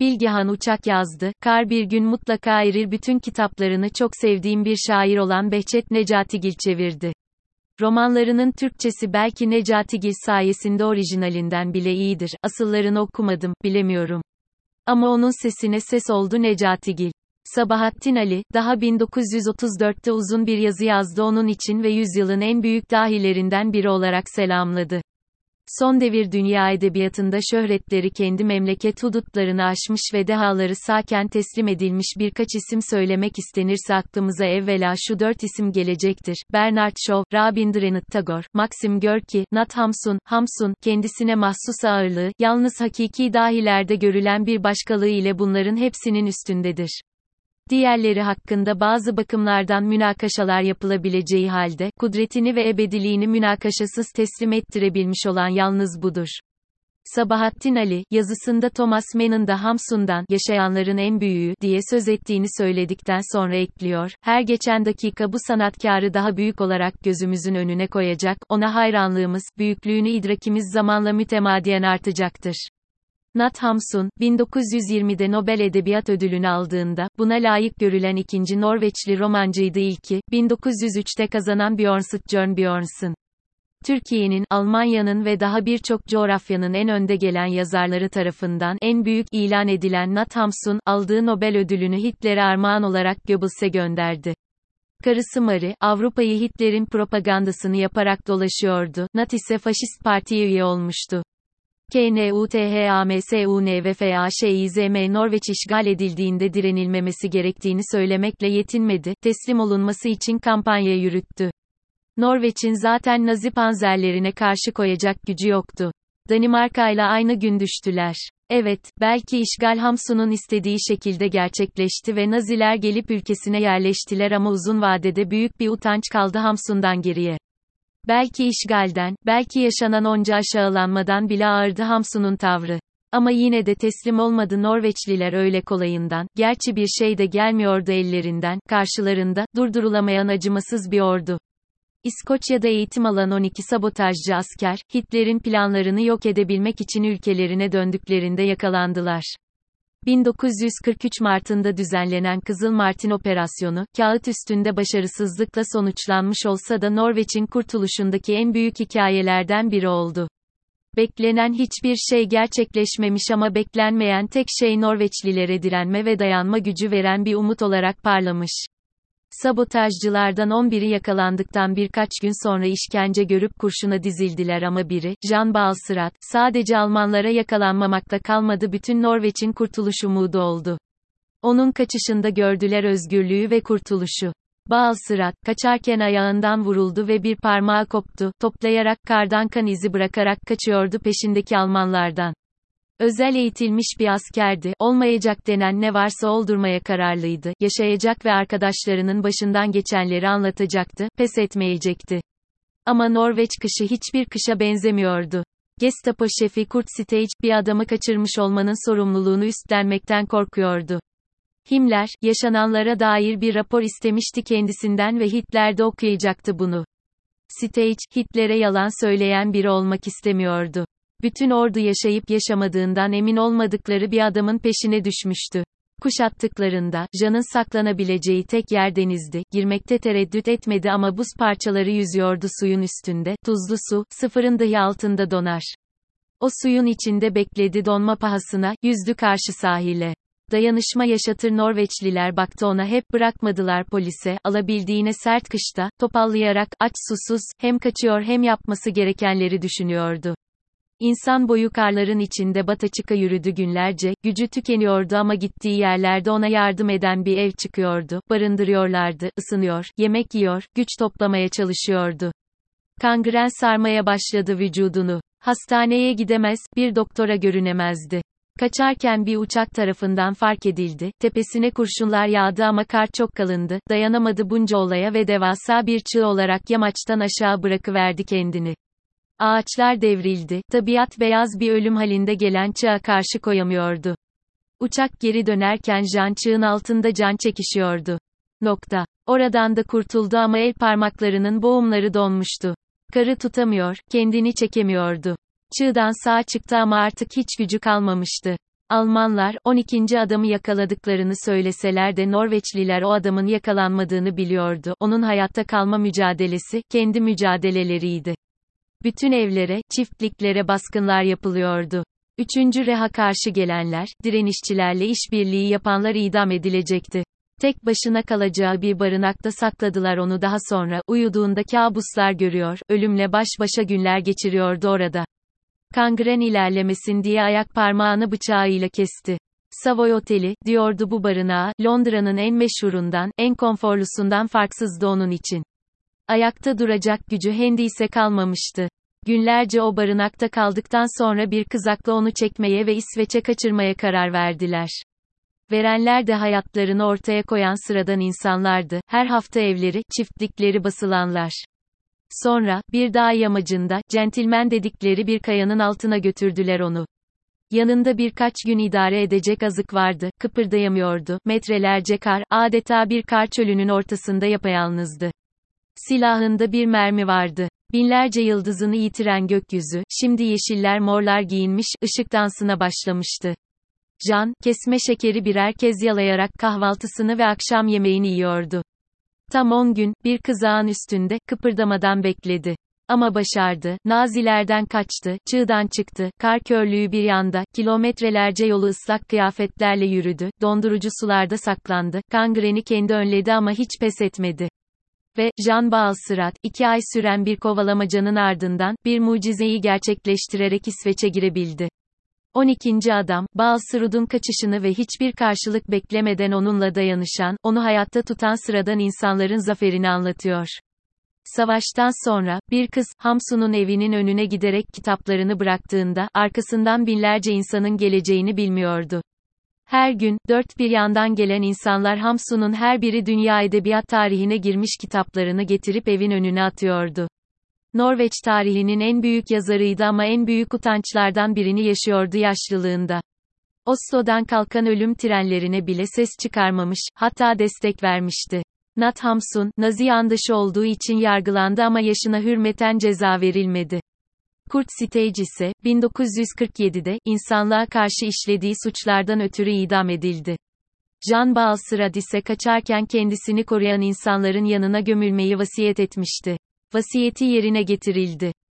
Bilgehan Uçak yazdı, Kar bir gün mutlaka erir bütün kitaplarını çok sevdiğim bir şair olan Behçet Necatigil çevirdi. Romanlarının Türkçesi belki Necatigil sayesinde orijinalinden bile iyidir, asıllarını okumadım, bilemiyorum. Ama onun sesine ses oldu Necatigil. Sabahattin Ali, daha 1934'te uzun bir yazı yazdı onun için ve yüzyılın en büyük dahilerinden biri olarak selamladı. Son devir dünya edebiyatında şöhretleri kendi memleket hudutlarını aşmış ve dehaları saken teslim edilmiş birkaç isim söylemek istenirse aklımıza evvela şu dört isim gelecektir. Bernard Shaw, Rabindranath Tagore, Maxim Gorki, Nat Hamsun, Hamsun, kendisine mahsus ağırlığı, yalnız hakiki dahilerde görülen bir başkalığı ile bunların hepsinin üstündedir. Diğerleri hakkında bazı bakımlardan münakaşalar yapılabileceği halde, kudretini ve ebediliğini münakaşasız teslim ettirebilmiş olan yalnız budur. Sabahattin Ali, yazısında Thomas Mann'ın da Hamsun'dan, yaşayanların en büyüğü, diye söz ettiğini söyledikten sonra ekliyor, her geçen dakika bu sanatkarı daha büyük olarak gözümüzün önüne koyacak, ona hayranlığımız, büyüklüğünü idrakimiz zamanla mütemadiyen artacaktır. Nat Hamsun, 1920'de Nobel Edebiyat Ödülünü aldığında, buna layık görülen ikinci Norveçli romancıydı ilki, 1903'te kazanan Björnstjörn Björnson. Türkiye'nin, Almanya'nın ve daha birçok coğrafyanın en önde gelen yazarları tarafından en büyük ilan edilen Nat Hamsun, aldığı Nobel ödülünü Hitler'e armağan olarak Goebbels'e gönderdi. Karısı Marie, Avrupa'yı Hitler'in propagandasını yaparak dolaşıyordu, Nat ise faşist partiye üye olmuştu. KNUTHAMSUN ve FAŞİZM Norveç işgal edildiğinde direnilmemesi gerektiğini söylemekle yetinmedi, teslim olunması için kampanya yürüttü. Norveç'in zaten Nazi panzerlerine karşı koyacak gücü yoktu. Danimarka ile aynı gün düştüler. Evet, belki işgal Hamsun'un istediği şekilde gerçekleşti ve Naziler gelip ülkesine yerleştiler ama uzun vadede büyük bir utanç kaldı Hamsun'dan geriye. Belki işgalden, belki yaşanan onca aşağılanmadan bile ağırdı Hamsun'un tavrı. Ama yine de teslim olmadı Norveçliler öyle kolayından, gerçi bir şey de gelmiyordu ellerinden, karşılarında, durdurulamayan acımasız bir ordu. İskoçya'da eğitim alan 12 sabotajcı asker, Hitler'in planlarını yok edebilmek için ülkelerine döndüklerinde yakalandılar. 1943 Mart'ında düzenlenen Kızıl Martin operasyonu, kağıt üstünde başarısızlıkla sonuçlanmış olsa da Norveç'in kurtuluşundaki en büyük hikayelerden biri oldu. Beklenen hiçbir şey gerçekleşmemiş ama beklenmeyen tek şey Norveçlilere direnme ve dayanma gücü veren bir umut olarak parlamış. Sabotajcılardan 11'i yakalandıktan birkaç gün sonra işkence görüp kurşuna dizildiler ama biri, Jan Balsırat, sadece Almanlara yakalanmamakta kalmadı bütün Norveç'in kurtuluş umudu oldu. Onun kaçışında gördüler özgürlüğü ve kurtuluşu. Balsırat, kaçarken ayağından vuruldu ve bir parmağı koptu, toplayarak kardan kan izi bırakarak kaçıyordu peşindeki Almanlardan. Özel eğitilmiş bir askerdi, olmayacak denen ne varsa oldurmaya kararlıydı, yaşayacak ve arkadaşlarının başından geçenleri anlatacaktı, pes etmeyecekti. Ama Norveç kışı hiçbir kışa benzemiyordu. Gestapo şefi Kurt Stage, bir adamı kaçırmış olmanın sorumluluğunu üstlenmekten korkuyordu. Himmler, yaşananlara dair bir rapor istemişti kendisinden ve Hitler de okuyacaktı bunu. Stage, Hitler'e yalan söyleyen biri olmak istemiyordu. Bütün ordu yaşayıp yaşamadığından emin olmadıkları bir adamın peşine düşmüştü. Kuşattıklarında, Jan'ın saklanabileceği tek yer denizdi, girmekte tereddüt etmedi ama buz parçaları yüzüyordu suyun üstünde, tuzlu su, sıfırın dahi altında donar. O suyun içinde bekledi donma pahasına, yüzdü karşı sahile. Dayanışma yaşatır Norveçliler baktı ona hep bırakmadılar polise, alabildiğine sert kışta, topallayarak, aç susuz, hem kaçıyor hem yapması gerekenleri düşünüyordu. İnsan boyu karların içinde Bataçık'a yürüdü günlerce, gücü tükeniyordu ama gittiği yerlerde ona yardım eden bir ev çıkıyordu, barındırıyorlardı, ısınıyor, yemek yiyor, güç toplamaya çalışıyordu. Kangren sarmaya başladı vücudunu. Hastaneye gidemez, bir doktora görünemezdi. Kaçarken bir uçak tarafından fark edildi, tepesine kurşunlar yağdı ama kar çok kalındı, dayanamadı bunca olaya ve devasa bir çığ olarak yamaçtan aşağı bırakıverdi kendini. Ağaçlar devrildi, tabiat beyaz bir ölüm halinde gelen çığa karşı koyamıyordu. Uçak geri dönerken Jan çığın altında can çekişiyordu. Nokta. Oradan da kurtuldu ama el parmaklarının boğumları donmuştu. Karı tutamıyor, kendini çekemiyordu. Çığdan sağ çıktı ama artık hiç gücü kalmamıştı. Almanlar, 12. adamı yakaladıklarını söyleseler de Norveçliler o adamın yakalanmadığını biliyordu. Onun hayatta kalma mücadelesi, kendi mücadeleleriydi. Bütün evlere, çiftliklere baskınlar yapılıyordu. Üçüncü reha karşı gelenler, direnişçilerle işbirliği yapanlar idam edilecekti. Tek başına kalacağı bir barınakta sakladılar onu daha sonra, uyuduğunda kabuslar görüyor, ölümle baş başa günler geçiriyordu orada. Kangren ilerlemesin diye ayak parmağını bıçağıyla kesti. Savoy Oteli, diyordu bu barınağa, Londra'nın en meşhurundan, en konforlusundan farksızdı onun için. Ayakta duracak gücü Hendi ise kalmamıştı. Günlerce o barınakta kaldıktan sonra bir kızakla onu çekmeye ve İsveç'e kaçırmaya karar verdiler. Verenler de hayatlarını ortaya koyan sıradan insanlardı, her hafta evleri, çiftlikleri basılanlar. Sonra, bir dağ yamacında, centilmen dedikleri bir kayanın altına götürdüler onu. Yanında birkaç gün idare edecek azık vardı, kıpırdayamıyordu, metrelerce kar, adeta bir kar çölünün ortasında yapayalnızdı. Silahında bir mermi vardı. Binlerce yıldızını yitiren gökyüzü, şimdi yeşiller morlar giyinmiş, ışık dansına başlamıştı. Can, kesme şekeri birer kez yalayarak kahvaltısını ve akşam yemeğini yiyordu. Tam on gün, bir kızağın üstünde, kıpırdamadan bekledi. Ama başardı, nazilerden kaçtı, çığdan çıktı, kar körlüğü bir yanda, kilometrelerce yolu ıslak kıyafetlerle yürüdü, dondurucu sularda saklandı, kangreni kendi önledi ama hiç pes etmedi. Ve, Jean Balsırat, iki ay süren bir kovalamacanın ardından, bir mucizeyi gerçekleştirerek İsveç'e girebildi. 12. adam, Balsırud'un kaçışını ve hiçbir karşılık beklemeden onunla dayanışan, onu hayatta tutan sıradan insanların zaferini anlatıyor. Savaştan sonra, bir kız, Hamsun'un evinin önüne giderek kitaplarını bıraktığında, arkasından binlerce insanın geleceğini bilmiyordu. Her gün, dört bir yandan gelen insanlar Hamsun'un her biri dünya edebiyat tarihine girmiş kitaplarını getirip evin önüne atıyordu. Norveç tarihinin en büyük yazarıydı ama en büyük utançlardan birini yaşıyordu yaşlılığında. Oslo'dan kalkan ölüm trenlerine bile ses çıkarmamış, hatta destek vermişti. Nat Hamsun, Nazi yandaşı olduğu için yargılandı ama yaşına hürmeten ceza verilmedi. Kurt Stage ise, 1947'de, insanlığa karşı işlediği suçlardan ötürü idam edildi. Jean Balsırad ise kaçarken kendisini koruyan insanların yanına gömülmeyi vasiyet etmişti. Vasiyeti yerine getirildi.